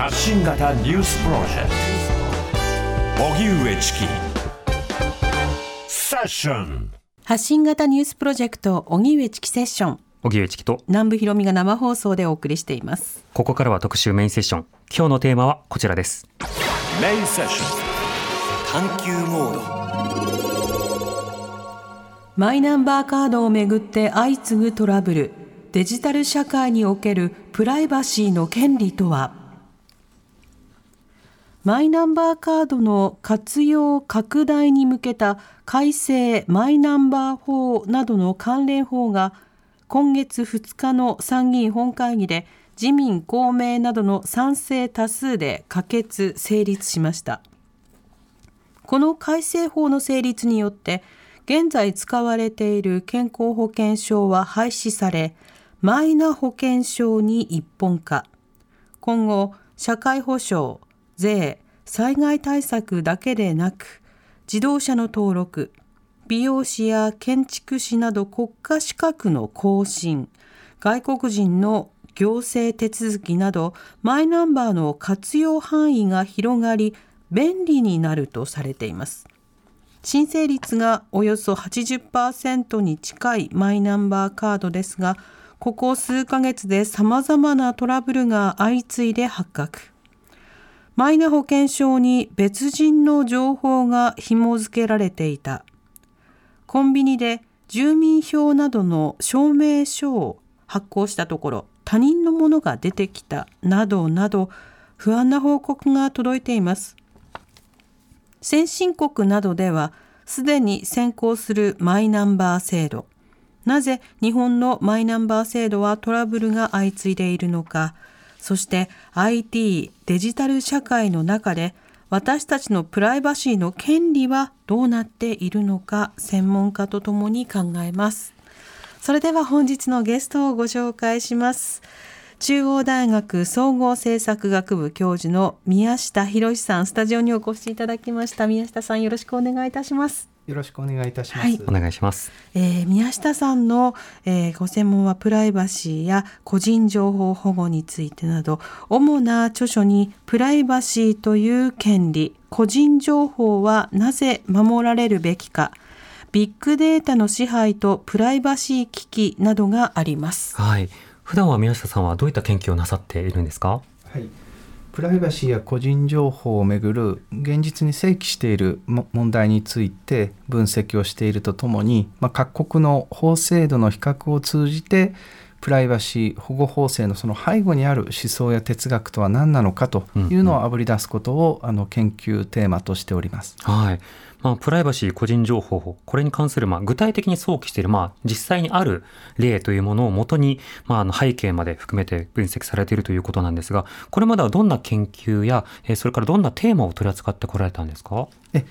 発信型ニュースプロジェクト。荻上チキ。セッション。発信型ニュースプロジェクト荻上チキセッション。荻上チキと。南部ひろみが生放送でお送りしています。ここからは特集メインセッション。今日のテーマはこちらです。メインセッション。探求モード。マイナンバーカードをめぐって相次ぐトラブル。デジタル社会におけるプライバシーの権利とは？マイナンバーカードの活用拡大に向けた改正マイナンバー法などの関連法が今月2日の参議院本会議で自民公明などの賛成多数で可決成立しました。この改正法の成立によって現在使われている健康保険証は廃止されマイナ保険証に一本化。今後社会保障税災害対策だけでなく自動車の登録美容師や建築士など国家資格の更新外国人の行政手続きなどマイナンバーの活用範囲が広がり便利になるとされています。申請率がおよそ80%に近いマイナンバーカードですがここ数ヶ月で様々なトラブルが相次いで発覚。マイナ保険証に別人の情報が紐付けられていた。コンビニで住民票などの証明書を発行したところ他人のものが出てきたなどなど不安な報告が届いています。先進国などではすでに先行するマイナンバー制度。なぜ日本のマイナンバー制度はトラブルが相次いでいるのか。そして IT デジタル社会の中で私たちのプライバシーの権利はどうなっているのか専門家とともに考えます。それでは本日のゲストをご紹介します。中央大学総合政策学部教授の宮下博さんスタジオにお越しいただきました。宮下さんよろしくお願いいたします。よろしくお願いいたします。はいお願いしますえー宮下さんの、えーご専門はプライバシーや個人情報保護についてなど主な著書にプライバシーという権利個人情報はなぜ守られるべきかビッグデータの支配とプライバシー危機などがあります。はい普段は宮下さんはどういった研究をなさっているんですか？はい。プライバシーや個人情報をめぐる現実に正規している問題について分析をしているとともに、まあ、各国の法制度の比較を通じてプライバシー保護法制のその背後にある思想や哲学とは何なのかというのをあぶり出すことを、あの研究テーマとしております。はい。まあ、プライバシー、個人情報法、これに関する、まあ、具体的に想起している、まあ、実際にある例というものをもとに、まあ、あの背景まで含めて分析されているということなんですが、これまではどんな研究や、えーそれからどんなテーマを取り扱ってこられたんですか？え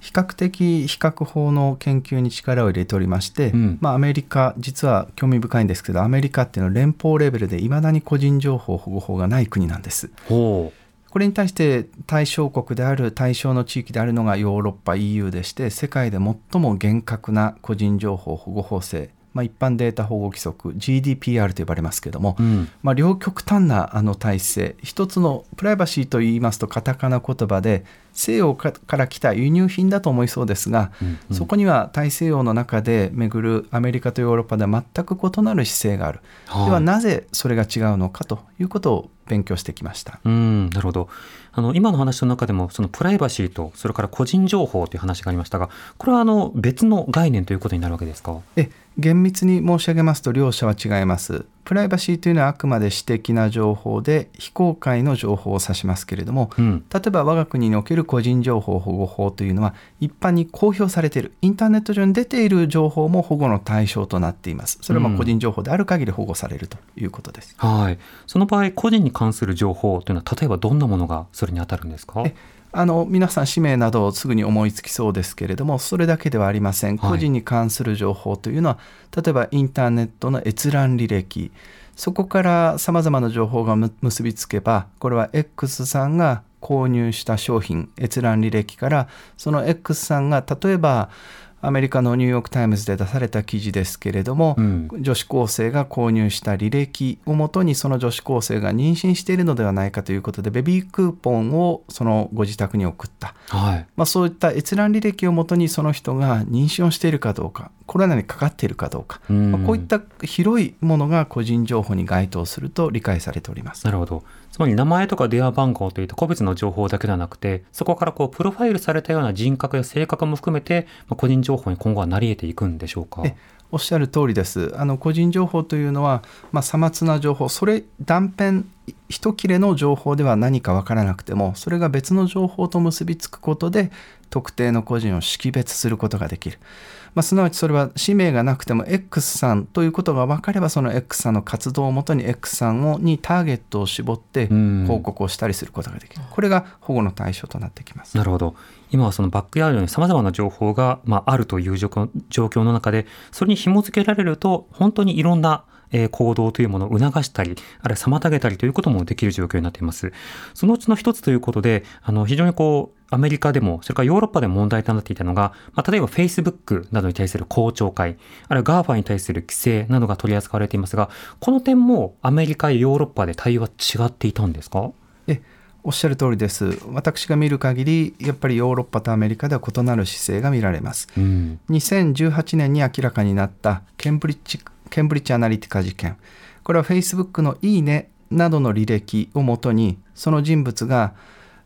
比較的比較法の研究に力を入れておりまして、うん。まあ、アメリカ実は興味深いんですけどアメリカっていうのは連邦レベルでいまだに個人情報保護法がない国なんです。ほこれに対して対象国である対象の地域であるのがヨーロッパ EU でして世界で最も厳格な個人情報保護法制、まあ、一般データ保護規則 GDPR と呼ばれますけども、う。うん。まあ、両極端なあの体制一つのプライバシーといいますとカタカナ言葉で西洋かから来た輸入品だと思いそうですが、うんうんそこには大西洋の中で巡るアメリカとヨーロッパでは全く異なる姿勢がある、はいではなぜそれが違うのかということを勉強してきました。うん、なるほど。あの、今の話の中でも、そのプライバシーと、それから個人情報という話がありましたが、これはあの、別の概念ということになるわけですか？え厳密に申し上げますと両者は違います。プライバシーというのはあくまで私的な情報で非公開の情報を指しますけれども、うん。例えば我が国における個人情報保護法というのは一般に公表されているインターネット上に出ている情報も保護の対象となっています。それは個人情報である限り保護されるということです、はい。その場合、個人に関する情報というのは、例えばどんなものがそれに当たるんですか？えあの皆さん氏名などすぐに思いつきそうですけれどもそれだけではありません。はい。個人に関する情報というのは、例えばインターネットの閲覧履歴。そこからさまざまな情報がむ結びつけばこれは X さんが購入した商品閲覧履歴からその X さんが例えばアメリカのニューヨーク・タイムズで出された記事ですけれども、うん女子高生が購入した履歴をもとにその女子高生が妊娠しているのではないかということでベビークーポンをそのご自宅に送った、はい。まあ、そういった閲覧履歴をもとにその人が妊娠をしているかどうかコロナにかかっているかどうか、うんまあこういった広いものが個人情報に該当すると理解されておりますな。るほど。つまり名前とか電話番号といった個別の情報だけではなくて、そこからこうプロファイルされたような人格や性格も含めて、まあ、個人情報に今後はなり得ていくんでしょうか？おっしゃる通りです。あの個人情報というのは、まあ、さまつな情報、それ断片一切れの情報では何か分からなくても、それが別の情報と結びつくことで、特定の個人を識別することができる。まあ、すなわちそれは氏名がなくても X さんということが分かれば、その X さんの活動をもとに X さんをにターゲットを絞ってうん報告をしたりすることができる。これが保護の対象となってきます。なるほど。今はそのバックヤードに様々な情報が、まあ、あるという状況の中で、それに紐付けられると、本当にいろんなえー行動というものを促したり、あるいは妨げたりということもできる状況になっています。そのうちの一つということで、あの、非常にこう、アメリカでも、それからヨーロッパでも問題となっていたのが、まあ、例えば Facebook などに対する公聴会、あるいは GAFA に対する規制などが取り扱われていますが、この点もアメリカやヨーロッパで対応は違っていたんですか？えおっしゃる通りです。私が見る限り、やっぱりヨーロッパとアメリカでは異なる姿勢が見られます。うん。2018年に明らかになったケンブリッジケンブリッジアナリティカ事件。これは Facebook のいいねなどの履歴をもとに、その人物が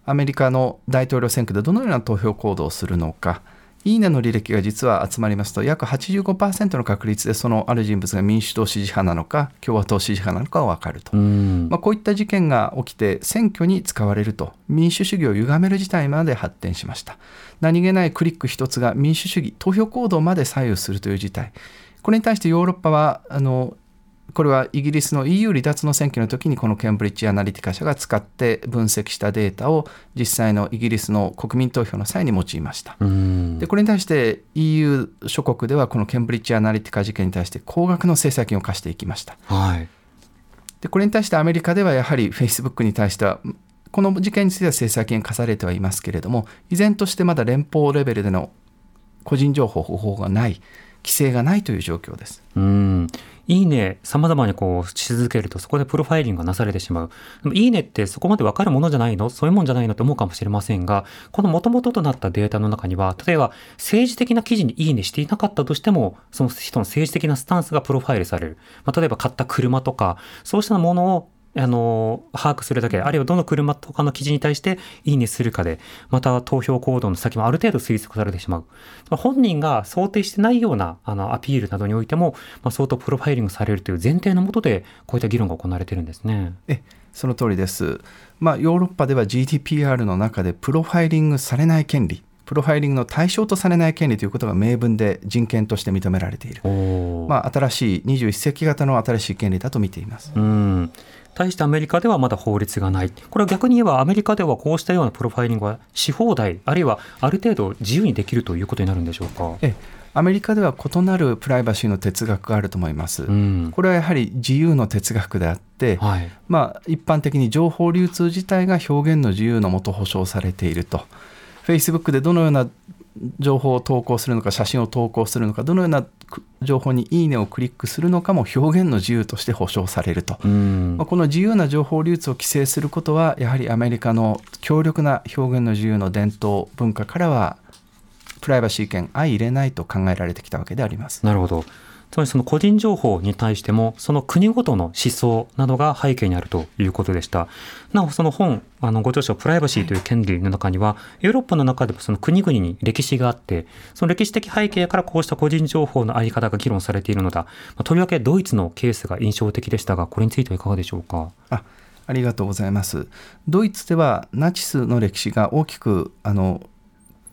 アメリカの大統領選挙でどのような投票行動をするのか。いいねの履歴が実は集まりますと約85%の確率でそのある人物が民主党支持派なのか共和党支持派なのかが分かると。うん。まあ、こういった事件が起きて選挙に使われると民主主義を歪める事態まで発展しました何気ないクリック一つが民主主義投票行動まで左右するという事態これに対してヨーロッパはあのこれはイギリスの EU 離脱の選挙の時にこのケンブリッジアナリティカ社が使って分析したデータを実際のイギリスの国民投票の際に用いました。うん。でこれに対して EU 諸国ではこのケンブリッジアナリティカ事件に対して高額の制裁金を課していきました。はい。でこれに対してアメリカではやはりフェイスブックに対してはこの事件については制裁金課されてはいますけれども依然としてまだ連邦レベルでの個人情報保護法がない規制がないという状況です。うん。いいね、様々にこうし続けると、そこでプロファイリングがなされてしまう。でもいいねってそこまでわかるものじゃないの？そういうもんじゃないの？って思うかもしれませんが、この元々となったデータの中には、例えば政治的な記事にいいねしていなかったとしても、その人の政治的なスタンスがプロファイルされる。まあ、例えば買った車とか、そうしたものをあの把握するだけあるいはどの車とかの記事に対していいねするかでまた投票行動の先もある程度推測されてしまうまあ本人が想定してないようなあのアピールなどにおいても、まあ、相当プロファイリングされるという前提のもとでこういった議論が行われているんですね。えその通りです。まあ、ヨーロッパでは GDPR の中でプロファイリングされない権利プロファイリングの対象とされない権利ということが明文で人権として認められている。まあ、新しい21世紀型の新しい権利だと見ています。うん対してアメリカではまだ法律がない。これは逆に言えばアメリカではこうしたようなプロファイリングはし放題、あるいはある程度自由にできるということになるんでしょうか？えアメリカでは異なるプライバシーの哲学があると思います。うん。これはやはり自由の哲学であって、はい。まあ、一般的に情報流通自体が表現の自由のもと保障されていると。Facebook でどのような情報を投稿するのか写真を投稿するのかどのようなく情報に「いいね」をクリックするのかも表現の自由として保障されると。うんまあ、この自由な情報流通を規制することはやはりアメリカの強力な表現の自由の伝統文化からはプライバシー権相入れないと考えられてきたわけであります。なるほど。つまりその個人情報に対してもその国ごとの思想などが背景にあるということでした。なおその本あのご著書「プライバシーという権利」の中にはヨーロッパの中でもその国々に歴史があってその歴史的背景からこうした個人情報の在り方が議論されているのだ、まあとりわけドイツのケースが印象的でしたがこれについてはいかがでしょうか？あありがとうございます。ドイツではナチスの歴史が大きくあの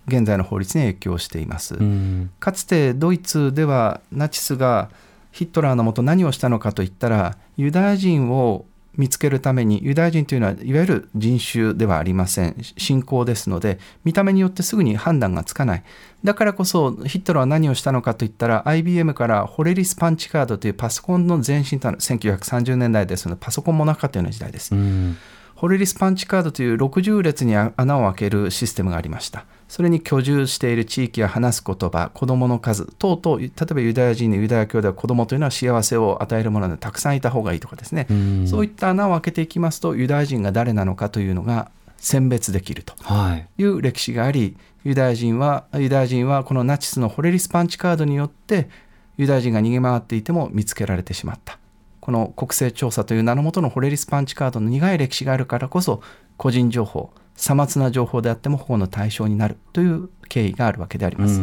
現在の法律に影響しています。うん。かつてドイツではナチスがヒットラーのもと何をしたのかといったらユダヤ人を見つけるためにユダヤ人というのはいわゆる人種ではありません。信仰ですので見た目によってすぐに判断がつかない。だからこそヒットラーは何をしたのかといったら IBM からホレリスパンチカードというパソコンの前身となる1930年代ですのでパソコンもなかったような時代です。うんホレリスパンチカードという60列に穴を開けるシステムがありました。それに居住している地域や話す言葉、子供の数等々、例えばユダヤ人のユダヤ教では子供というのは幸せを与えるものでたくさんいた方がいいとかですね、うん。そういった穴を開けていきますとユダヤ人が誰なのかというのが選別できるとはい。いう歴史がありユダヤ人はユダヤ人はこのナチスのホレリスパンチカードによってユダヤ人が逃げ回っていても見つけられてしまったこの国勢調査という名のもとのホレリスパンチカードの苦い歴史があるからこそ個人情報さまつな情報であっても保護の対象になるという経緯があるわけであります。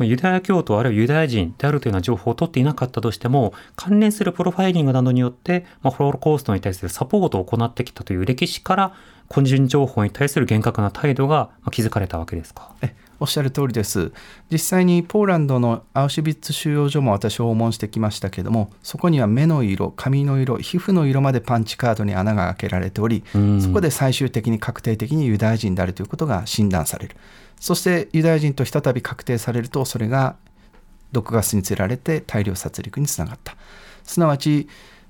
ユダヤ教徒あるいはユダヤ人であるというような情報を取っていなかったとしても関連するプロファイリングなどによって、まあ、ホロコーストに対するサポートを行ってきたという歴史から個人情報に対する厳格な態度がまあ築かれたわけですか？えおっしゃる通りです。実際にポーランドのアウシュビッツ収容所も私訪問してきましたけどもそこには目の色髪の色皮膚の色までパンチカードに穴が開けられておりうん。そこで最終的に確定的にユダヤ人であるということが診断される。そしてユダヤ人と再び確定されるとそれが毒ガスにつられて大量殺戮につながった。すなわち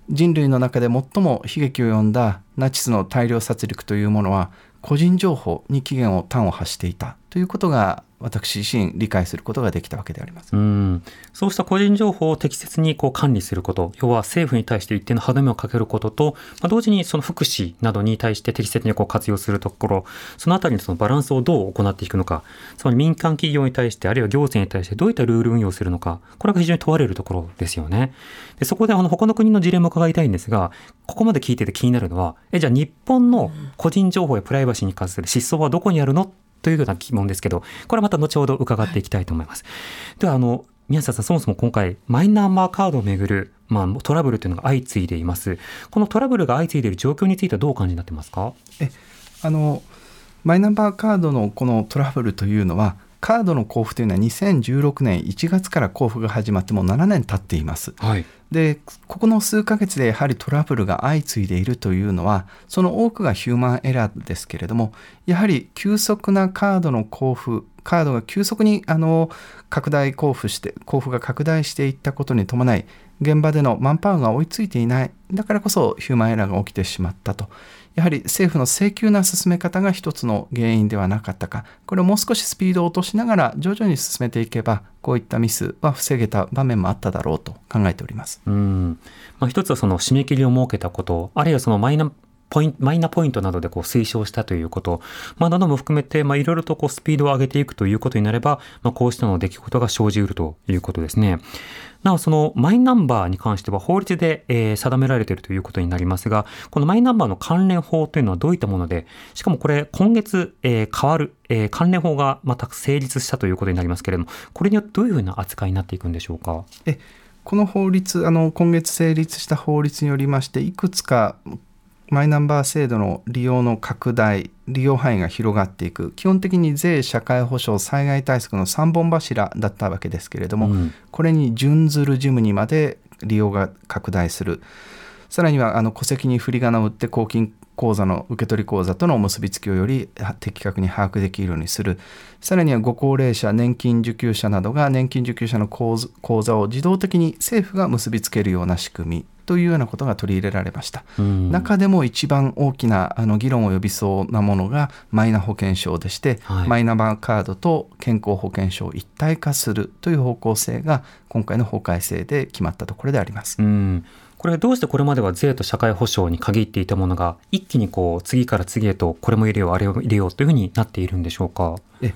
人類の中で最も悲劇を呼んだナチスの大量殺戮というものは個人情報に期限を端を発していたということが私自身理解することができたわけであります。うんそうした個人情報を適切にこう管理すること要は政府に対して一定の歯止めをかけることと、まあ、同時にその福祉などに対して適切にこう活用するところそのあたりのそのバランスをどう行っていくのかつまり民間企業に対してあるいは行政に対してどういったルール運用するのかこれが非常に問われるところですよね。でそこであの他の国の事例も伺いたいんですがここまで聞いてて気になるのはえじゃあ日本の個人情報やプライバシーに関する失踪はどこにあるのというような疑問ですけど、これはまた後ほど伺っていきたいと思います。では、あの、宮下さん、そもそも今回、マイナンバーカードをめぐる、まあ、トラブルというのが相次いでいます。このトラブルが相次いでいる状況についてはどうお感じになってますか？あのマイナンバーカードのこのトラブルというのはカードの交付というのは2016年1月から交付が始まってもう7年経っています。はい。でここの数ヶ月でやはりトラブルが相次いでいるというのはその多くがヒューマンエラーですけれどもやはり急速なカードの交付カードが急速にあの拡大交付して交付が拡大していったことに伴い現場でのマンパワーが追いついていないだからこそヒューマンエラーが起きてしまったとやはり政府の請求な進め方が一つの原因ではなかったかこれをもう少しスピードを落としながら徐々に進めていけばこういったミスは防げた場面もあっただろうと考えております。うん。まあ、一つはその締め切りを設けたこと、あるいはそのマイナポインマイナポイントなどでこう推奨したということ、まあ、なども含めて、まあ、いろいろとこうスピードを上げていくということになれば、まあ、こうしたの出来事が生じうるということですね。なお、そのマイナンバーに関しては法律で、え定められているということになりますが、このマイナンバーの関連法というのはどういったもので、しかもこれ今月、え変わる、え関連法がまた成立したということになりますけれども、これによってどういうふうな扱いになっていくんでしょうか？えこの法律あの今月成立した法律によりましていくつかマイナンバー制度の利用の拡大利用範囲が広がっていく。基本的に税社会保障災害対策の3本柱だったわけですけれども、うん。これに準ずる事務にまで利用が拡大する。さらにはあの戸籍に振り仮名を打って公金口座の受取口座との結びつきをより的確に把握できるようにする。さらにはご高齢者年金受給者などが年金受給者の口座口座を自動的に政府が結びつけるような仕組みというようなことが取り入れられました。うん中でも一番大きなあの議論を呼びそうなものがマイナ保険証でして、はいマイナンバーカードと健康保険証を一体化するという方向性が今回の法改正で決まったところであります。うん、これどうしてこれまでは税と社会保障に限っていたものが一気にこう次から次へとこれも入れようあれを入れようというふうになっているんでしょうか？え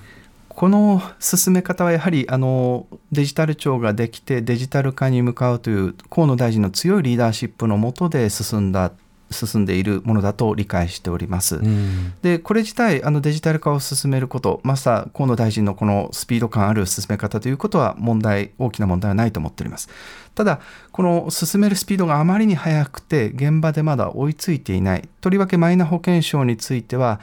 ここの進め方はやはりあのデジタル庁ができてデジタル化に向かうという河野大臣の強いリーダーシップの下で進んだ進んでいるものだと理解しております。うん。でこれ自体あのデジタル化を進めることまさ河野大臣のこのスピード感ある進め方ということは問題大きな問題はないと思っております。ただこの進めるスピードがあまりに速くて現場でまだ追いついていない。とりわけマイナ保険証については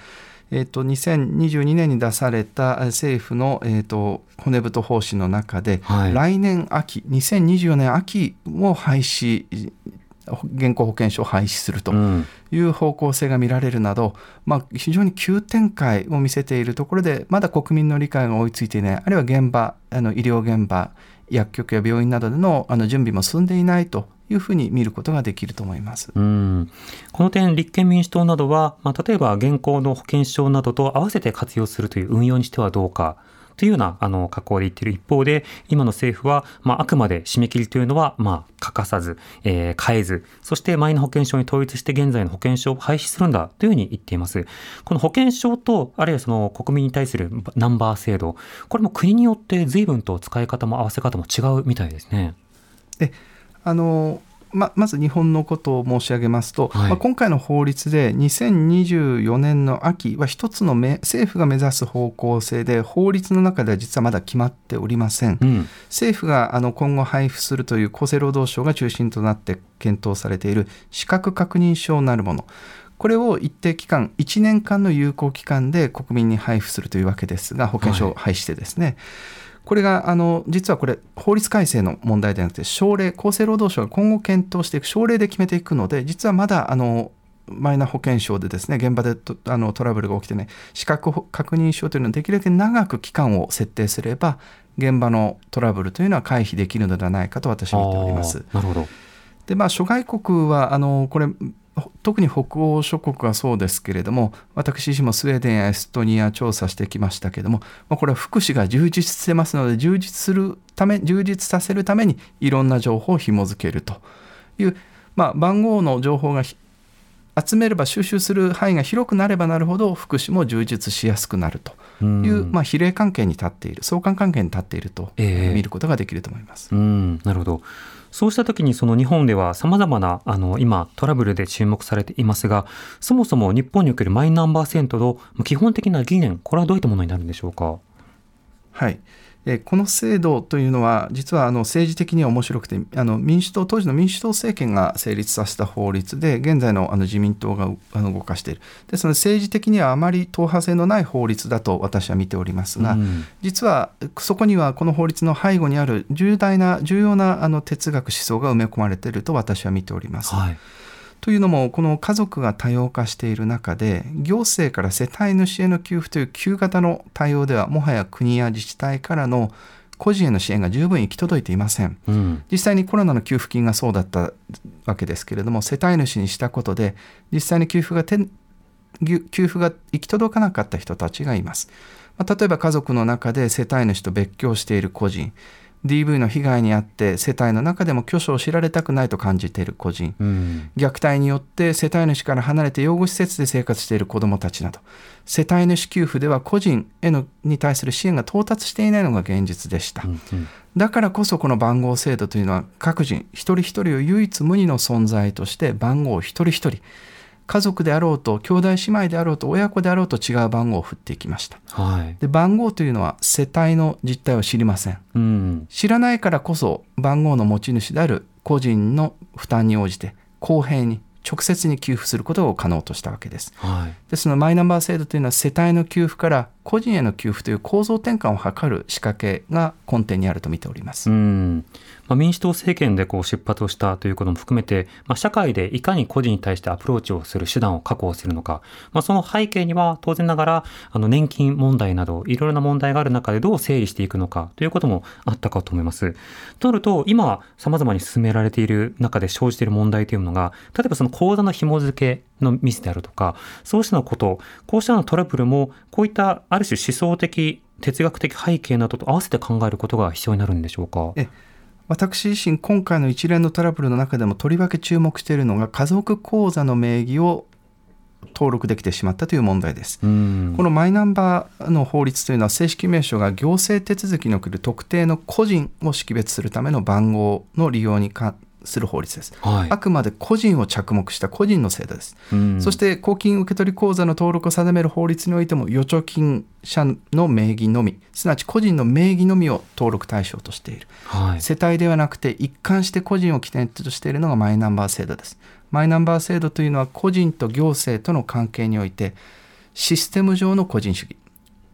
えー、と2022年に出された政府の、えー、と骨太方針の中で、はい。来年秋2024年秋も廃止現行保険証を廃止するとうん。いう方向性が見られるなど、まあ、非常に急展開を見せているところでまだ国民の理解が追いついていないあるいは現場あの医療現場薬局や病院などでのあの準備も進んでいないというふうに見ることができると思います。うんこの点、立憲民主党などは、まあ、例えば現行の保険証などと合わせて活用するという運用にしてはどうかというようなあの格好で言っている一方で、今の政府は、まあ、あくまで締め切りというのは、まあ、欠かさず、えー変えず、そしてマイナ保険証に統一して現在の保険証を廃止するんだというふうに言っています。この保険証と、あるいはその国民に対するナンバー制度、これも国によって随分と使い方も合わせ方も違うみたいですね。あのままず日本のことを申し上げますと、はいまあ、今回の法律で2024年の秋は一つのめ政府が目指す方向性で法律の中では実はまだ決まっておりません。うん。政府があの今後配布するという厚生労働省が中心となって検討されている資格確認証なるものこれを一定期間1年間の有効期間で国民に配布するというわけですが保険証を廃止してですね、これがあの実はこれ法律改正の問題ではなくて省令厚生労働省が今後検討していく省令で決めていくので実はまだあのマイナ保険証でですね現場でとあのトラブルが起きてね資格確認証というのはできるだけ長く期間を設定すれば現場のトラブルというのは回避できるのではないかと私は見ております。なるほど。でまあ諸外国はあのこれ特に北欧諸国はそうですけれども私自身もスウェーデンやエストニア調査してきましたけれども、まあ、これは福祉が充実してますので充実するため充実させるためにいろんな情報を紐付けると。いう、まあ、番号の情報がひ集めれば収集する範囲が広くなればなるほど福祉も充実しやすくなると。いう、まあ、比例関係に立っている相関関係に立っているとええ。見ることができると思います。うん、なるほど。そうしたときにその日本では様々なあの今トラブルで注目されていますが、そもそも日本におけるマイナンバー制度の基本的な理念、これはどういったものになるんでしょうか？はい、えーこの制度というのは実はあの政治的には面白くてあの民主党当時の民主党政権が成立させた法律で現在のあの自民党がうあの動かしているですので政治的にはあまり党派性のない法律だと私は見ておりますが、うん実はそこにはこの法律の背後にある重大な重要なあの哲学思想が埋め込まれていると私は見ております。はい。というのもこの家族が多様化している中で行政から世帯主への給付という旧型の対応ではもはや国や自治体からの個人への支援が十分行き届いていませんうん。実際にコロナの給付金がそうだったわけですけれども世帯主にしたことで実際に給付が給給付が行き届かなかった人たちがいます、まあ例えば家族の中で世帯主と別居している個人 DV の被害に遭って世帯の中でも居所を知られたくないと感じている個人。うん。虐待によって世帯主から離れて養護施設で生活している子どもたちなど。世帯主給付では個人へのに対する支援が到達していないのが現実でした、うんうん。だからこそこの番号制度というのは各人一人一人を唯一無二の存在として番号を一人一人家族であろうと兄弟姉妹であろうと親子であろうと違う番号を振っていきましたはい。で番号というのは世帯の実態を知りませんうん。知らないからこそ番号の持ち主である個人の負担に応じて公平に直接に給付することを可能としたわけです。はい。ですのでマイナンバー制度というのは世帯の給付から個人への給付という構造転換を図る仕掛けが根底にあると見ております。うんまあ、民主党政権でこう出発をしたということも含めて、まあ、社会でいかに個人に対してアプローチをする手段を確保するのか、まあ、その背景には当然ながらあの年金問題などいろいろな問題がある中でどう整理していくのかということもあったかと思います。となると今様々に進められている中で生じている問題というのが例えばその口座の紐付けのミスであるとかそうしたことこうしたようなトラブルもこういったある種思想的哲学的背景などと合わせて考えることが必要になるんでしょうか？え私自身今回の一連のトラブルの中でもとりわけ注目しているのが家族口座の名義を登録できてしまったという問題です。うんこのマイナンバーの法律というのは正式名称が行政手続きにおける特定の個人を識別するための番号の利用に関する法律です。はい。あくまで個人を着目した個人の制度です。うん。そして公金受取口座の登録を定める法律においても預貯金者の名義のみすなわち個人の名義のみを登録対象としている。はい。世帯ではなくて一貫して個人を起点としているのがマイナンバー制度です。マイナンバー制度というのは個人と行政との関係においてシステム上の個人主義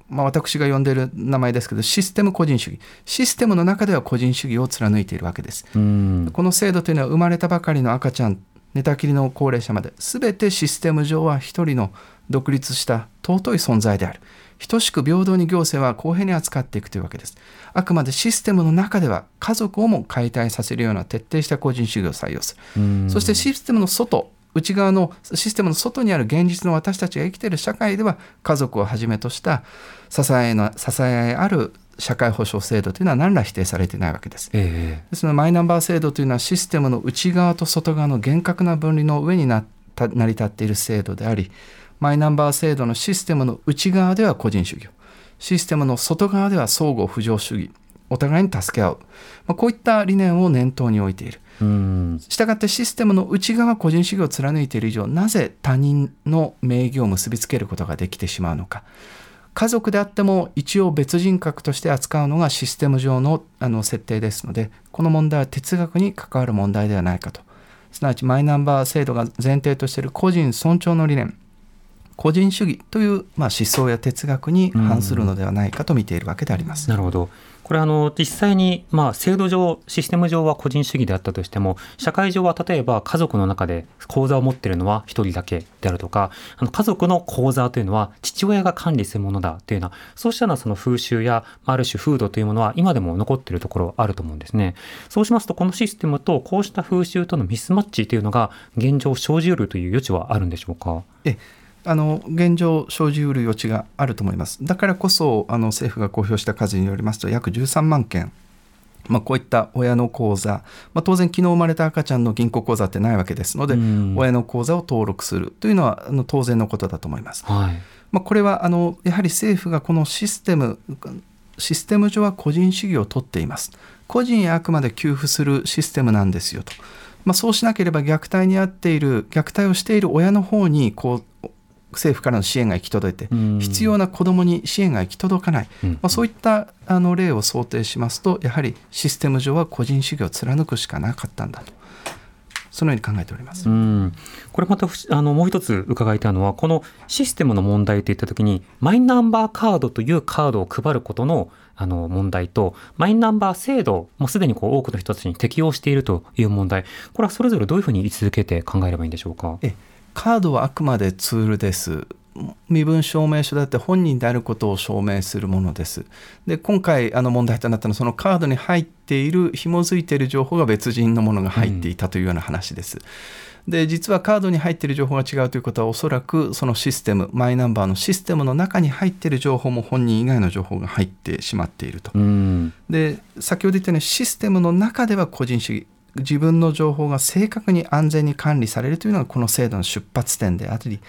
まあ、私が呼んでいる名前ですけどシステム個人主義。システムの中では個人主義を貫いているわけです。うん。この制度というのは生まれたばかりの赤ちゃん寝たきりの高齢者まで全てシステム上は一人の独立した尊い存在である。等しく平等に行政は公平に扱っていくというわけです。あくまでシステムの中では家族をも解体させるような徹底した個人主義を採用する。うん。そしてシステムの外内側のシステムの外にある現実の私たちが生きている社会では家族をはじめとした支えの支えある社会保障制度というのは何ら否定されていないわけです。えですのでマイナンバー制度というのはシステムの内側と外側の厳格な分離の上にな成り立っている制度でありマイナンバー制度のシステムの内側では個人主義をシステムの外側では相互扶助主義お互いに助け合う、まあ、こういった理念を念頭に置いている。したがってシステムの内側個人主義を貫いている以上なぜ他人の名義を結びつけることができてしまうのか家族であっても一応別人格として扱うのがシステム上のあの設定ですのでこの問題は哲学に関わる問題ではないかとすなわちマイナンバー制度が前提としている個人尊重の理念個人主義という、まあ、思想や哲学に反するのではないかと見ているわけであります。なるほど。これあの実際にまあ制度上システム上は個人主義であったとしても社会上は例えば家族の中で口座を持っているのは一人だけであるとかあの家族の口座というのは父親が管理するものだというようなそうしたようなその風習やあある種風土というものは今でも残っているところあると思うんですね。そうしますとこのシステムとこうした風習とのミスマッチというのが現状生じうるという余地はあるんでしょうか？えあの現状生じうる余地があると思います。だからこそあの政府が公表した数によりますと約13万件。まあ、こういった親の口座、まあ、当然昨日生まれた赤ちゃんの銀行口座ってないわけですので、うん。親の口座を登録する。というのはあの当然のことだと思います。はい。まあ、これはあのやはり政府がこのシステムシステム上は個人主義を取っています。個人へあくまで給付するシステムなんですよと、まあ、そうしなければ虐待に遭っている虐待をしている親の方にこう政府からの支援が行き届いてうん。必要な子どもに支援が行き届かない、うん。まあ、そういったあの例を想定しますとやはりシステム上は個人主義を貫くしかなかったんだと。そのように考えております。うん、これまたあのもう一つ伺いたいのはこのシステムの問題といった時にマイナンバーカードというカードを配ることのあの問題とマイナンバー制度もうすでにこう多くの人たちに適用しているという問題。これはそれぞれどういうふうに位置づけて考えればいいんでしょうか？えカードはあくまでツールです。身分証明書だって本人であることを証明するものです。で今回あの問題となったのはそのカードに入っている紐づいている情報が別人のものが入っていたというような話です。で実はカードに入っている情報が違うということはおそらくそのシステムマイナンバーのシステムの中に入っている情報も本人以外の情報が入ってしまっていると。うんで先ほど言ったようにシステムの中では個人主義自分の情報が正確に安全に管理されるというのがこの制度の出発点であり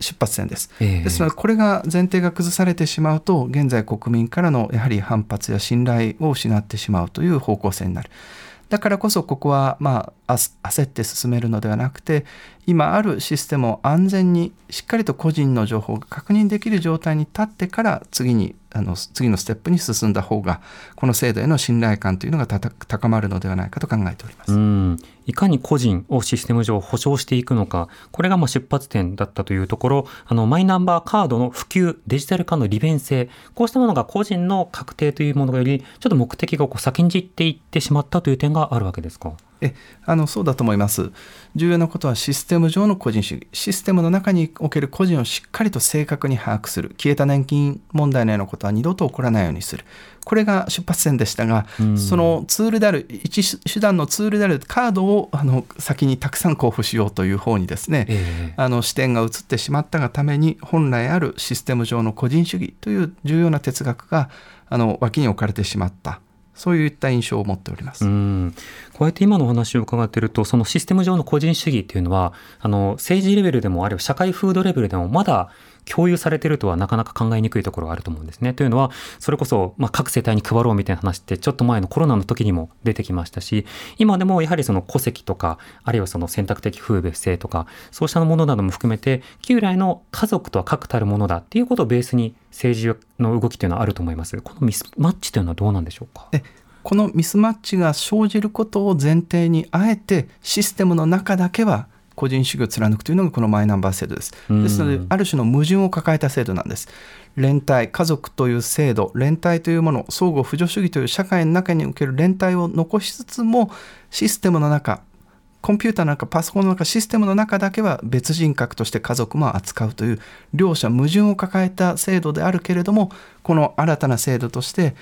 出発点です。ええですのでこれが前提が崩されてしまうと現在国民からのやはり反発や信頼を失ってしまうという方向性になる。だからこそここはまあ焦って進めるのではなくて今あるシステムを安全にしっかりと個人の情報が確認できる状態に立ってから次にあの次のステップに進んだ方がこの制度への信頼感というのが高まるのではないかと考えております。いかに個人をシステム上保障していくのか、これがまあ出発点だったというところ、あのマイナンバーカードの普及、デジタル化の利便性、こうしたものが個人の確定というものより、ちょっと目的がこう先んじっていってしまったという点があるわけですか。えあのそうだと思います。重要なことはシステム上の個人主義。システムの中における個人をしっかりと正確に把握する。消えた年金問題のようなことは二度と起こらないようにする。これが出発点でしたが、うん。そのツールである一手段のツールであるカードをあの先にたくさん交付しようという方にですね、ええ。あの視点が移ってしまったがために本来あるシステム上の個人主義という重要な哲学があの脇に置かれてしまったそういった印象を持っております。うんこうやって今のお話を伺っているとそのシステム上の個人主義っていうのはあの政治レベルでもあるいは社会風土レベルでもまだ共有されてるとはなかなか考えにくいところがあると思うんですね。というのはそれこそ、まあ、各世帯に配ろうみたいな話ってちょっと前のコロナの時にも出てきましたし今でもやはりその戸籍とかあるいはその選択的夫婦性とかそうしたものなども含めて旧来の家族とは確たるものだっていうことをベースに政治の動きというのはあると思います。このミスマッチというのはどうなんでしょうか？えこのミスマッチが生じることを前提にあえてシステムの中だけは個人主義を貫くというのがこのマイナンバー制度です。ですのである種の矛盾を抱えた制度なんです。連帯家族という制度連帯というもの相互扶助主義という社会の中における連帯を残しつつもシステムの中コンピューターの中パソコンの中システムの中だけは別人格として家族も扱うという両者矛盾を抱えた制度であるけれどもこの新たな制度として、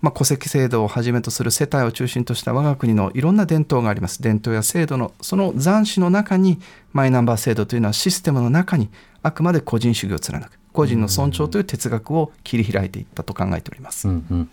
まあ、戸籍制度をはじめとする世帯を中心とした我が国のいろんな伝統があります。伝統や制度のその残滓の中にマイナンバー制度というのはシステムの中にあくまで個人主義を貫く。個人の尊重という哲学を切り開いていったと考えております。うんうん。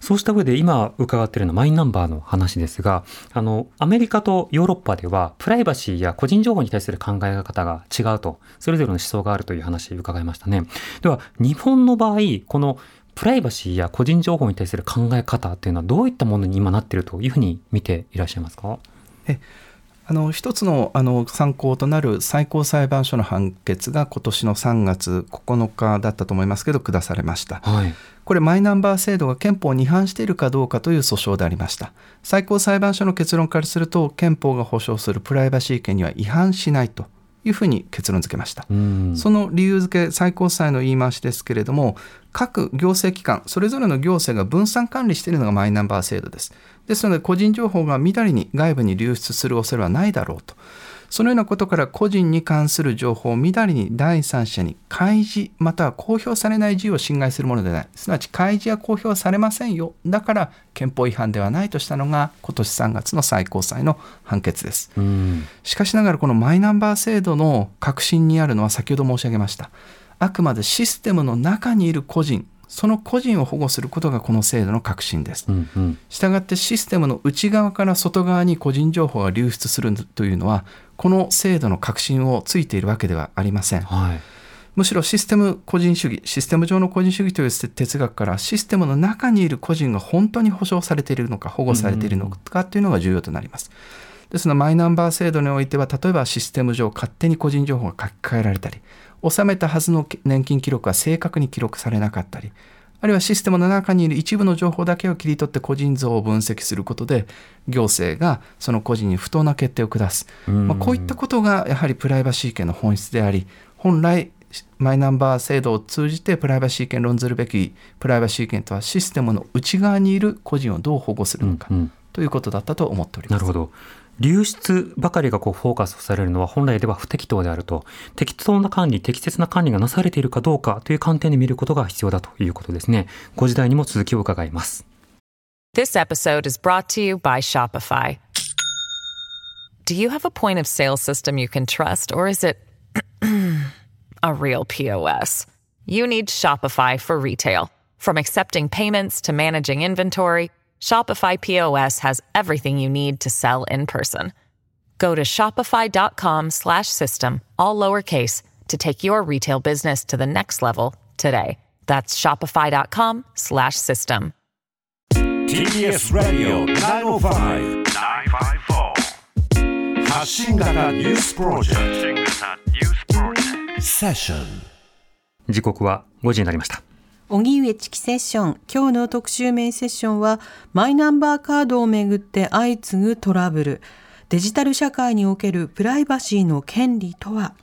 そうした上で今伺っているのはマイナンバーの話ですが、あの、アメリカとヨーロッパではプライバシーや個人情報に対する考え方が違うと、それぞれの思想があるという話伺いましたね。では、日本の場合、このプライバシーや個人情報に対する考え方っていうのはどういったものに今なっているというふうに見ていらっしゃいますかえあの一つのあの参考となる最高裁判所の判決が今年の3月9日だったと思いますけど下されました。はい。これマイナンバー制度が憲法に違反しているかどうかという訴訟でありました最高裁判所の結論からすると憲法が保障するプライバシー権には違反しないというふうに結論付けました、うん。その理由付け最高裁の言い回しですけれども各行政機関それぞれの行政が分散管理しているのがマイナンバー制度ですですので個人情報がみだりに外部に流出する恐れはないだろうと。そのようなことから個人に関する情報をみだりに第三者に開示または公表されない自由を侵害するものでない。すなわち開示や公表はされませんよ。だから憲法違反ではないとしたのが今年3月の最高裁の判決です。うん。しかしながらこのマイナンバー制度の核心にあるのは先ほど申し上げました。あくまでシステムの中にいる個人その個人を保護することがこの制度の核心ですうんうん。したがってシステムの内側から外側に個人情報が流出するというのはこの制度の核心をついているわけではありませんはい。むしろシステム個人主義システム上の個人主義という哲学からシステムの中にいる個人が本当に保障されているのか保護されているのかというのが重要となりますですのでマイナンバー制度においては例えばシステム上勝手に個人情報が書き換えられたり納めたはずの年金記録が正確に記録されなかったりあるいはシステムの中にいる一部の情報だけを切り取って個人像を分析することで行政がその個人に不当な決定を下す、うんまあ、こういったことがやはりプライバシー権の本質であり本来マイナンバー制度を通じてプライバシー権論ずるべきプライバシー権とはシステムの内側にいる個人をどう保護するのか、ということだったと思っております。なるほど。流出ばかりがこうフォーカスされるのは本来では不適当であると適当な管理適切な管理がなされているかどうかという観点で見ることが必要だということですねご時代にも続きを伺います This episode is brought to you by Shopify. Do you have a point of sale system you can trust, or is it a real POS? You need Shopify for retail. From accepting payments to managing inventory, Shopify POS has everything you need to sell in person. Go to shopify.com slash system, all lowercase, to take your retail business to the next level today. That's shopify.com slash system. TBS ラディオ905-954発信型ニュースプロジェクトセッション時刻は5時になりました 荻上チキセッション。今日の特集メインセッションはマイナンバーカードをめぐって相次ぐトラブル。デジタル社会におけるプライバシーの権利とは、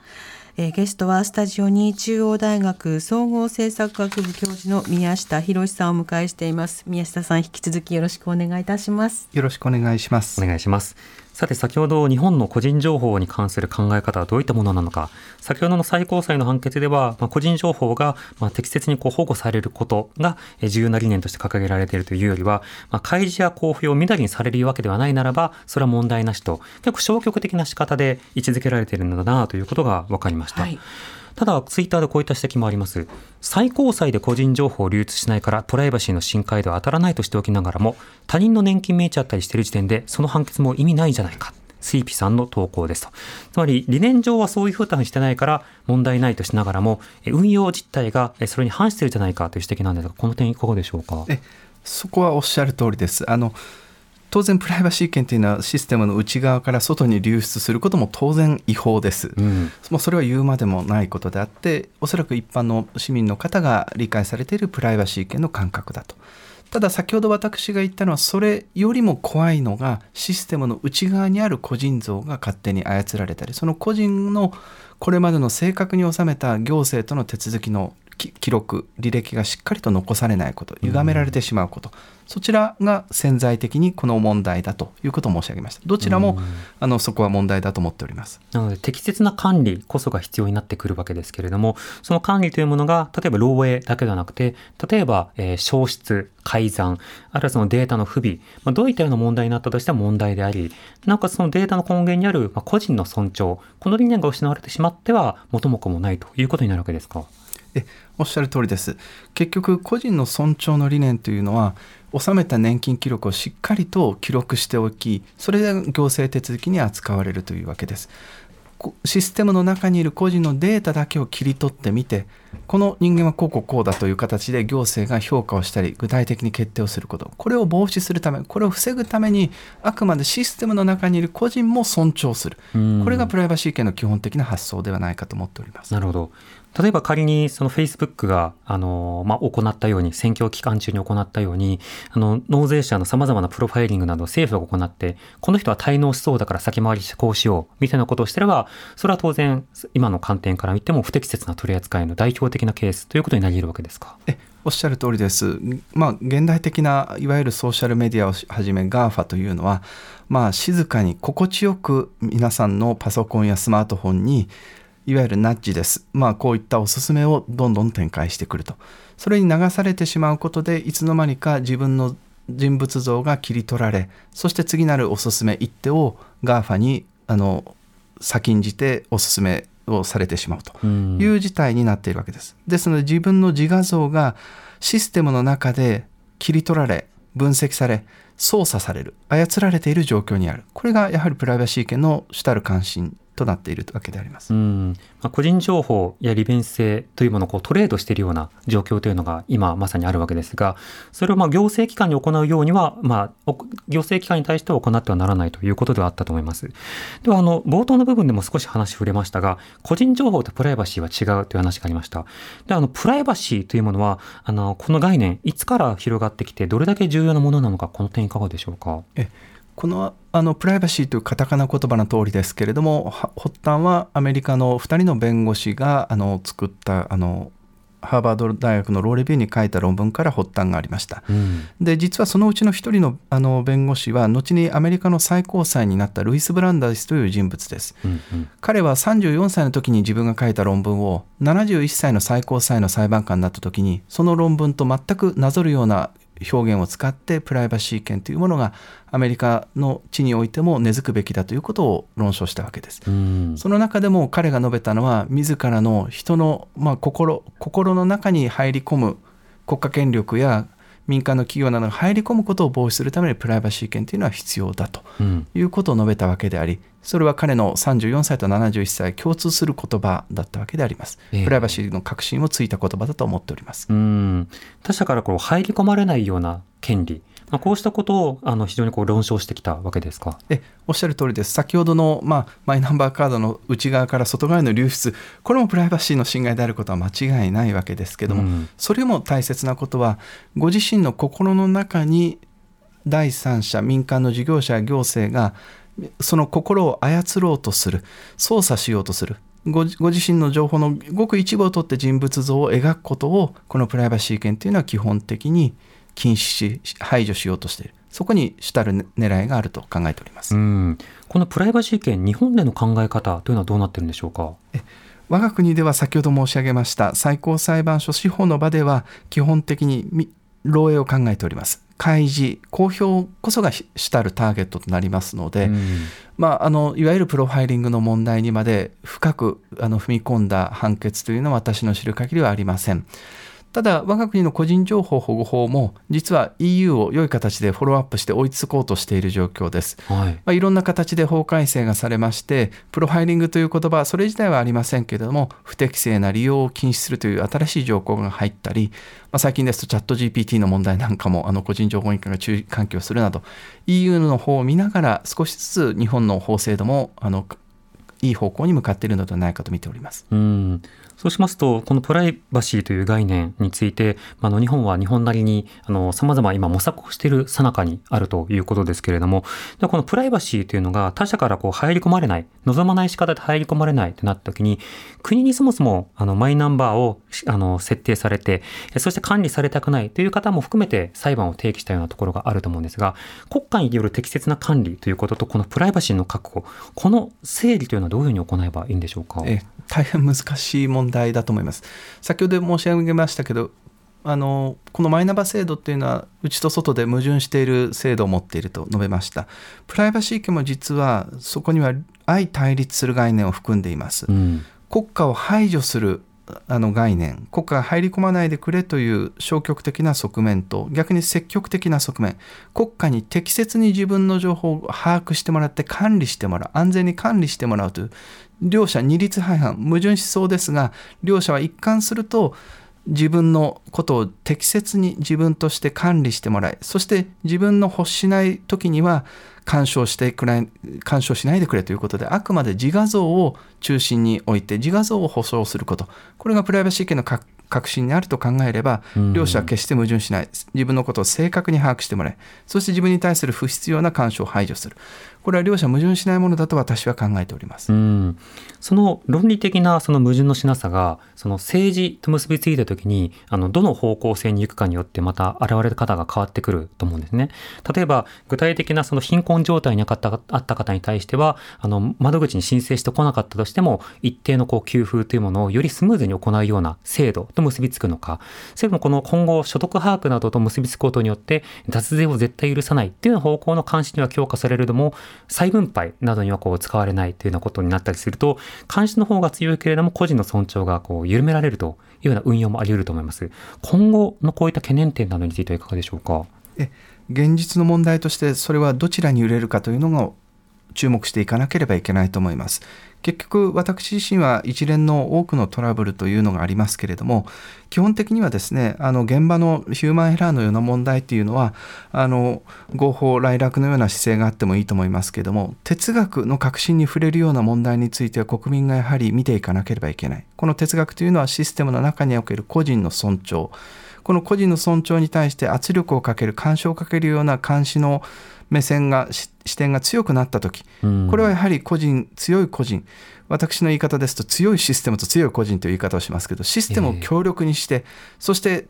えーゲストはスタジオに中央大学総合政策学部教授の宮下博さんをお迎えしています。宮下さん引き続きよろしくお願いいたします。よろしくお願いします。お。願いしますさて先ほど日本の個人情報に関する考え方はどういったものなのか。先ほどの最高裁の判決では、まあ、個人情報がまあ適切にこう保護されることが重要な理念として掲げられているというよりは、まあ、開示や公表をみだりにされるわけではないならばそれは問題なしと。結構消極的な仕方で位置づけられているのだなということが分かりました。はい。ただ、ツイッターでこういった指摘もあります。最高裁で個人情報を流通しないから、プライバシーの深海では当たらないとしておきながらも、他人の年金見えちゃったりしてる時点で、その判決も意味ないじゃないか。スイピさんの投稿ですと。つまり、理念上はそういうふうにしてないから問題ないとしながらも、運用実態がそれに反してるじゃないかという指摘なんですが、この点いかがでしょうか？そこはおっしゃる通りです。あの当然プライバシー権というのはシステムの内側から外に流出することも当然違法です。うん。もうそれは言うまでもないことであっておそらく一般の市民の方が理解されているプライバシー権の感覚だと。ただ先ほど私が言ったのはそれよりも怖いのがシステムの内側にある個人像が勝手に操られたりその個人のこれまでの正確に収めた行政との手続きのき記録履歴がしっかりと残されないこと歪められてしまうこと、そちらが潜在的にこの問題だということを申し上げました。どちらも、あのそこは問題だと思っております。なので適切な管理こそが必要になってくるわけですけれども、その管理というものが、例えば漏洩だけではなくて、例えば、えー消失、改ざん、あるいはそのデータの不備、まあ、どういったような問題になったとしても問題であり、なおかつそのデータの根源にある、まあ、個人の尊重、この理念が失われてしまっては元も子もないということになるわけですか？えおっしゃる通りです。結局個人の尊重の理念というのは納めた年金記録をしっかりと記録しておきそれで行政手続きに扱われるというわけです。こシステムの中にいる個人のデータだけを切り取ってみてこの人間はこうこうこうだという形で行政が評価をしたり具体的に決定をすること。これを防止するためこれを防ぐためにあくまでシステムの中にいる個人も尊重する。うん。これがプライバシー権の基本的な発想ではないかと思っております。なるほど。例えば仮にその Facebook が、あの、まあ、行ったように、選挙期間中に行ったように、あの、納税者の様々なプロファイリングなど政府が行って、この人は滞納しそうだから先回りしてこうしよう、みたいなことをしてれば、それは当然、今の観点から見ても不適切な取り扱いの代表的なケースということになり得るわけですか？えおっしゃる通りです。まあ、現代的ないわゆるソーシャルメディアをはじめ GAFA というのは、まあ、静かに心地よく皆さんのパソコンやスマートフォンにいわゆるナッジです。まあ、こういったおすすめをどんどん展開してくると。それに流されてしまうことで、いつの間にか自分の人物像が切り取られ、そして次なるおすすめ一手を GAFA にあの先んじておすすめをされてしまうと。うんいう事態になっているわけです。ですので自分の自画像がシステムの中で切り取られ分析され操作される操られている状況にあるこれがやはりプライバシー権の主たる関心となっているわけであります。うんまあ、個人情報や利便性というものをこうトレードしているような状況というのが今まさにあるわけですが、それをまあ行政機関に行うようには、まあ、お行政機関に対しては行ってはならないということではあったと思います。では、あの、冒頭の部分でも少し話触れましたが、個人情報とプライバシーは違うという話がありました。で、あの、プライバシーというものは、あの、この概念、いつから広がってきて、どれだけ重要なものなのか、この点いかがでしょうか？えこのあのプライバシーというカタカナ言葉の通りですけれどもは発端はアメリカの2人の弁護士があの作ったあのハーバード大学のローレビューに書いた論文から発端がありました。うん。で実はそのうちの一人のあの弁護士は後にアメリカの最高裁になったルイス・ブランダースという人物です。うんうん。彼は34歳の時に自分が書いた論文を71歳の最高裁の裁判官になった時にその論文と全くなぞるような表現を使ってプライバシー権というものがアメリカの地においても根付くべきだということを論証したわけです。うん。その中でも彼が述べたのは自らの人の、まあ、心心の中に入り込む国家権力や民間の企業などが入り込むことを防止するためにプライバシー権というのは必要だとうん。いうことを述べたわけでありそれは彼の34歳と71歳共通する言葉だったわけであります。ええプライバシーの確信をついた言葉だと思っております。うん他者からこう入り込まれないような権利、まあ、こうしたことをあの非常にこう論証してきたわけですか？えおっしゃる通りです先ほどの、まあ、マイナンバーカードの内側から外側への流出これもプライバシーの侵害であることは間違いないわけですけども、うんそれも大切なことはご自身の心の中に第三者民間の事業者や行政がその心を操ろうとする操作しようとするごご自身の情報のごく一部を取って人物像を描くことをこのプライバシー権というのは基本的に禁止し排除しようとしているそこに主たる狙いがあると考えております。うんこのプライバシー権、日本での考え方というのはどうなってるんでしょうか？我が国では先ほど申し上げました最高裁判所司法の場では基本的にみ漏洩を考えております開示公表こそが主たるターゲットとなりますので、うんまあ、あのいわゆるプロファイリングの問題にまで深くあの踏み込んだ判決というのは私の知る限りはありません。ただ我が国の個人情報保護法も実は EU を良い形でフォローアップして追いつこうとしている状況です。はいまあ、いろんな形で法改正がされましてプロファイリングという言葉それ自体はありませんけれども不適正な利用を禁止するという新しい条項が入ったり、まあ、最近ですとチャット GPT の問題なんかもあの個人情報委員会が注意喚起をするなど EU の方を見ながら少しずつ日本の法制度もあのいい方向に向かっているのではないかと見ております。うん、そうしますと、このプライバシーという概念について、あの日本は日本なりにあの様々今模索をしている最中にあるということですけれども、このプライバシーというのが他者からこう入り込まれない、望まない仕方で入り込まれないとなった時に、国にそもそもあのマイナンバーをあの設定されて、そして管理されたくないという方も含めて裁判を提起したようなところがあると思うんですが、国家による適切な管理ということと、このプライバシーの確保、この整理というのはどういうふうに行えばいいんでしょうか？え大変難しい問題だと思います。先ほど申し上げましたけどあのこのマイナンバー制度っていうのは内と外で矛盾している制度を持っていると述べました。プライバシー権も実はそこには相対立する概念を含んでいます、うん、国家を排除するあの概念国家が入り込まないでくれという消極的な側面と逆に積極的な側面国家に適切に自分の情報を把握してもらって管理してもらう安全に管理してもらうという両者二律背反矛盾しそうですが両者は一貫すると自分のことを適切に自分として管理してもらいそして自分の欲しない時には干渉してくれ干渉しないでくれということであくまで自画像を中心に置いて自画像を保証すること。これがプライバシー権の核核心にあると考えればうん。両者は決して矛盾しない。自分のことを正確に把握してもらいそして自分に対する不必要な干渉を排除するこれは両者矛盾しないものだと私は考えております。うん、その論理的なその矛盾のしなさがその政治と結びついた時にあのどの方向性に行くかによってまた現れる方が変わってくると思うんですね。例えば具体的なその貧困状態にあったあった方に対してはあの窓口に申請してこなかったとしても一定のこう給付というものをよりスムーズに行うような制度と結びつくのかそれもこの今後所得把握などと結びつくことによって脱税を絶対許さないっていう方向の監視には強化されるけども再分配などにはこう使われないというようなことになったりすると監視の方が強いけれども個人の尊重がこう緩められるというような運用もあり得ると思います。今後のこういった懸念点などについてはいかがでしょうか？え現実の問題としてそれはどちらに揺れるかというのが注目していかなければいけないと思います。結局私自身は一連の多くのトラブルというのがありますけれども基本的にはですねあの現場のヒューマンエラーのような問題っていうのはあの合法来楽のような姿勢があってもいいと思いますけれども哲学の核心に触れるような問題については国民がやはり見ていかなければいけないこの哲学というのはシステムの中における個人の尊重この個人の尊重に対して圧力をかける干渉をかけるような監視の目線がし視点が強くなった時うん。これはやはり個人強い個人。私の言い方ですと強いシステムと強い個人という言い方をしますけどシステムを強力にして、そして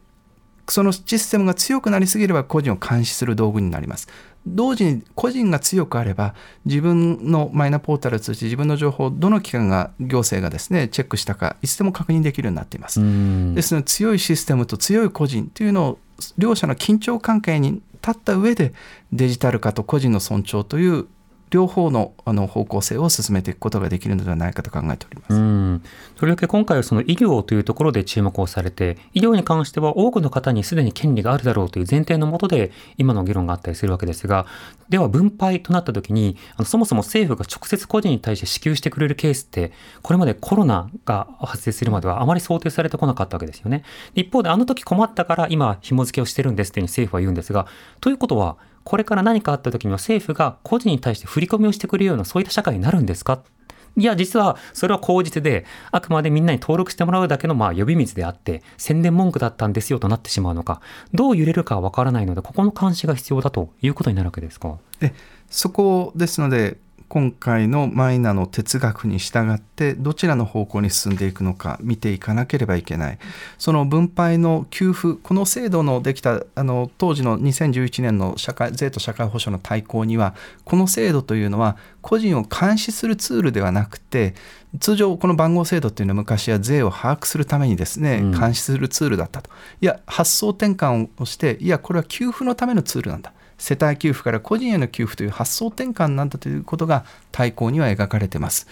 そのシステムが強くなりすぎれば個人を監視する道具になります。同時に個人が強くあれば自分のマイナポータルを通じて自分の情報をどの機関が行政がですねチェックしたかいつでも確認できるようになっています、うん。ですので強いシステムと強い個人というのを両者の緊張関係に立った上でデジタル化と個人の尊重という両方のあの方向性を進めていくことができるのではないかと考えております。うん、とりわけ今回はその医療というところで注目をされて医療に関しては多くの方にすでに権利があるだろうという前提のもとで今の議論があったりするわけですがでは分配となった時にあのそもそも政府が直接個人に対して支給してくれるケースってこれまでコロナが発生するまではあまり想定されてこなかったわけですよね。一方であの時困ったから今紐付けをしてるんですっていうふうに政府は言うんですがということはこれから何かあった時には政府が個人に対して振り込みをしてくれるようなそういった社会になるんですか？いや、実はそれは口実で、あくまでみんなに登録してもらうだけのまあ呼び水であって、宣伝文句だったんですよとなってしまうのか、どう揺れるかわからないので、ここの監視が必要だということになるわけですか？でそこですので今回のマイナの哲学に従ってどちらの方向に進んでいくのか見ていかなければいけない。その分配の給付この制度のできたあの当時の2011年の社会税と社会保障の大綱にはこの制度というのは個人を監視するツールではなくて通常この番号制度っていうのは昔は税を把握するためにですねうん。監視するツールだったと。いや発想転換をしていやこれは給付のためのツールなんだ世帯給付から個人への給付という発想転換なんだということが大綱には描かれてます。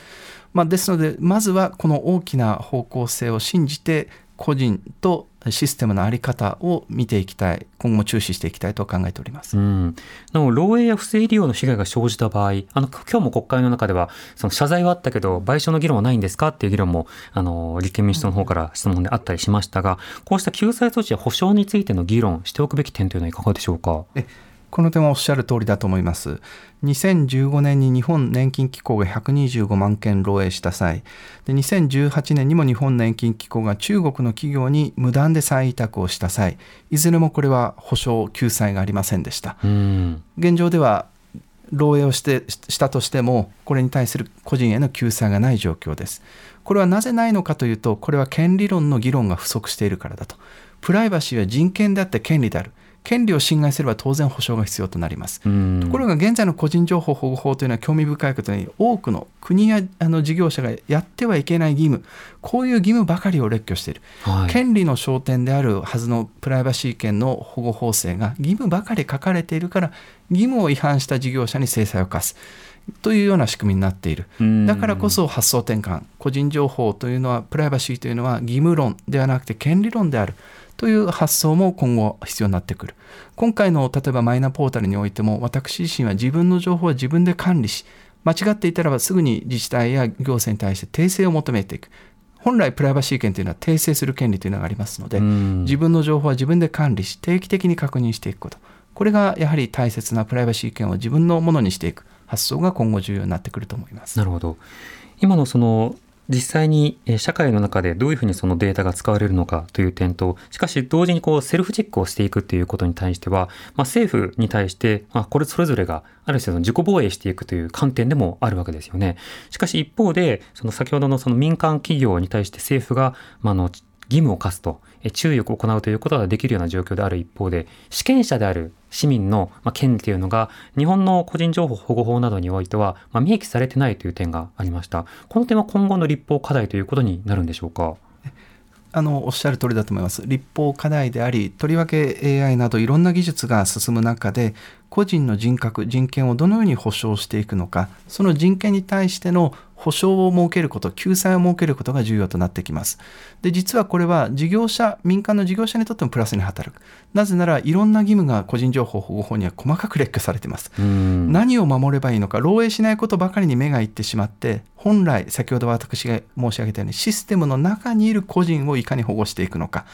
まあ、ですのでまずはこの大きな方向性を信じて個人とシステムの在り方を見ていきたい今後も注視していきたいと考えております。うん、なお漏洩や不正利用の被害が生じた場合あの今日も国会の中ではその謝罪はあったけど賠償の議論はないんですかっていう議論もあの立憲民主党の方から質問であったりしましたがこうした救済措置や保障についての議論しておくべき点というのはいかがでしょうか？この点はおっしゃる通りだと思います。2015年に日本年金機構が125万件漏洩した際、で2018年にも日本年金機構が中国の企業に無断で再委託をした際、いずれもこれは保証救済がありませんでした。うん現状では漏洩をしてしたとしてもこれに対する個人への救済がない状況ですこれはなぜないのかというとこれは権利論の議論が不足しているからだとプライバシーは人権であって権利である権利を侵害すれば当然保障が必要となります。うん。ところが現在の個人情報保護法というのは興味深いことに多くの国やあの事業者がやってはいけない義務。こういう義務ばかりを列挙している。はい。権利の焦点であるはずのプライバシー権の保護法制が義務ばかり書かれているから義務を違反した事業者に制裁を課す。というような仕組みになっている。うん。だからこそ発想転換。個人情報というのはプライバシーというのは義務論ではなくて権利論であるという発想も今後必要になってくる。今回の例えばマイナポータルにおいても私自身は自分の情報は自分で管理し間違っていたらばすぐに自治体や行政に対して訂正を求めていく。本来プライバシー権というのは訂正する権利というのがありますので、うん。自分の情報は自分で管理し定期的に確認していくこと。これがやはり大切なプライバシー権を自分のものにしていく発想が今後重要になってくると思います。なるほど。今のその実際に社会の中でどういうふうにそのデータが使われるのかという点としかし同時にこうセルフチェックをしていくということに対しては、まあ、政府に対して、まあ、これそれぞれがある種の自己防衛していくという観点でもあるわけですよね。しかし一方でその先ほどのその民間企業に対して政府が、ま、あの義務を課すとえ注意を行うということができるような状況である一方で主権者である市民のまあ権利というのが日本の個人情報保護法などにおいてはまあ明記されてないという点がありましたこの点は今後の立法課題ということになるんでしょうか？あのおっしゃる通りだと思います。立法課題であり、とりわけ AI などいろんな技術が進む中で、個人の人格、人権をどのように保障していくのか、その人権に対しての保障を設けること、救済を設けることが重要となってきます。で、実はこれは事業者、民間の事業者にとってもプラスに働く。なぜなら、いろんな義務が個人情報保護法には細かく列挙されています。うん何を守ればいいのか漏洩しないことばかりに目がいってしまって本来先ほど私が申し上げたようにシステムの中にいる個人をいかに保護していくのか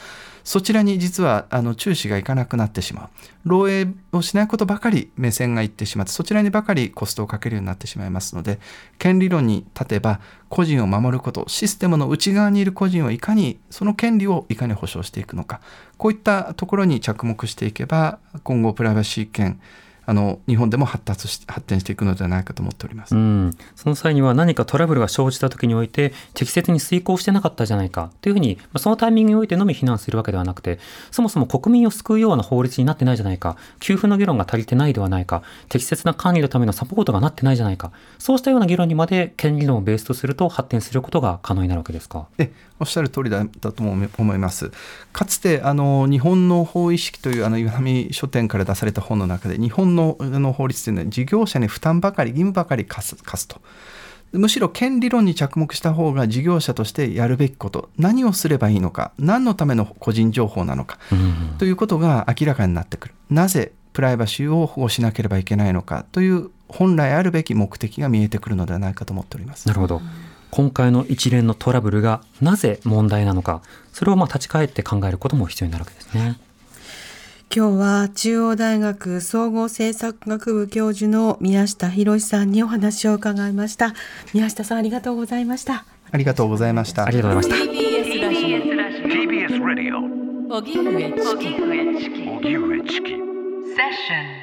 そちらに実はあの注視がいかなくなってしまう。漏洩をしないことばかり目線がいってしまってそちらにばかりコストをかけるようになってしまいますので権利論に立てば個人を守ることシステムの内側にいる個人をいかにその権利をいかに保障していくのかこういったところに着目していけば今後プライバシー権あの日本でも発達し発展していくのではないかと思っております。うん、その際には何かトラブルが生じた時において適切に遂行してなかったじゃないかというふうにまあそのタイミングにおいてのみ非難するわけではなくてそもそも国民を救うような法律になってないじゃないか給付の議論が足りてないではないか適切な管理のためのサポートがなってないじゃないかそうしたような議論にまで権利論をベースとすると発展することが可能になるわけですか？えおっしゃる通りだだとも思います。かつてあの日本の法意識というあの岩波書店から出された本の中で日本のあの法律というのは事業者に負担ばかり義務ばかり課す課すと。むしろ権利論に着目した方が事業者としてやるべきこと。何をすればいいのか。何のための個人情報なのか。うん。ということが明らかになってくる。なぜプライバシーを保護しなければいけないのか。という本来あるべき目的が見えてくるのではないかと思っております。な。るほど今回の一連のトラブルがなぜ問題なのかそれをまあ立ち返って考えることも必要になるわけですね。今日は中央大学総合政策学部教授の宮下博さんにお話を伺いました。宮下さんありがとうございました。ありがとうございました。ありがとうございました。TBS ラディオ荻上チキ荻上チキセッション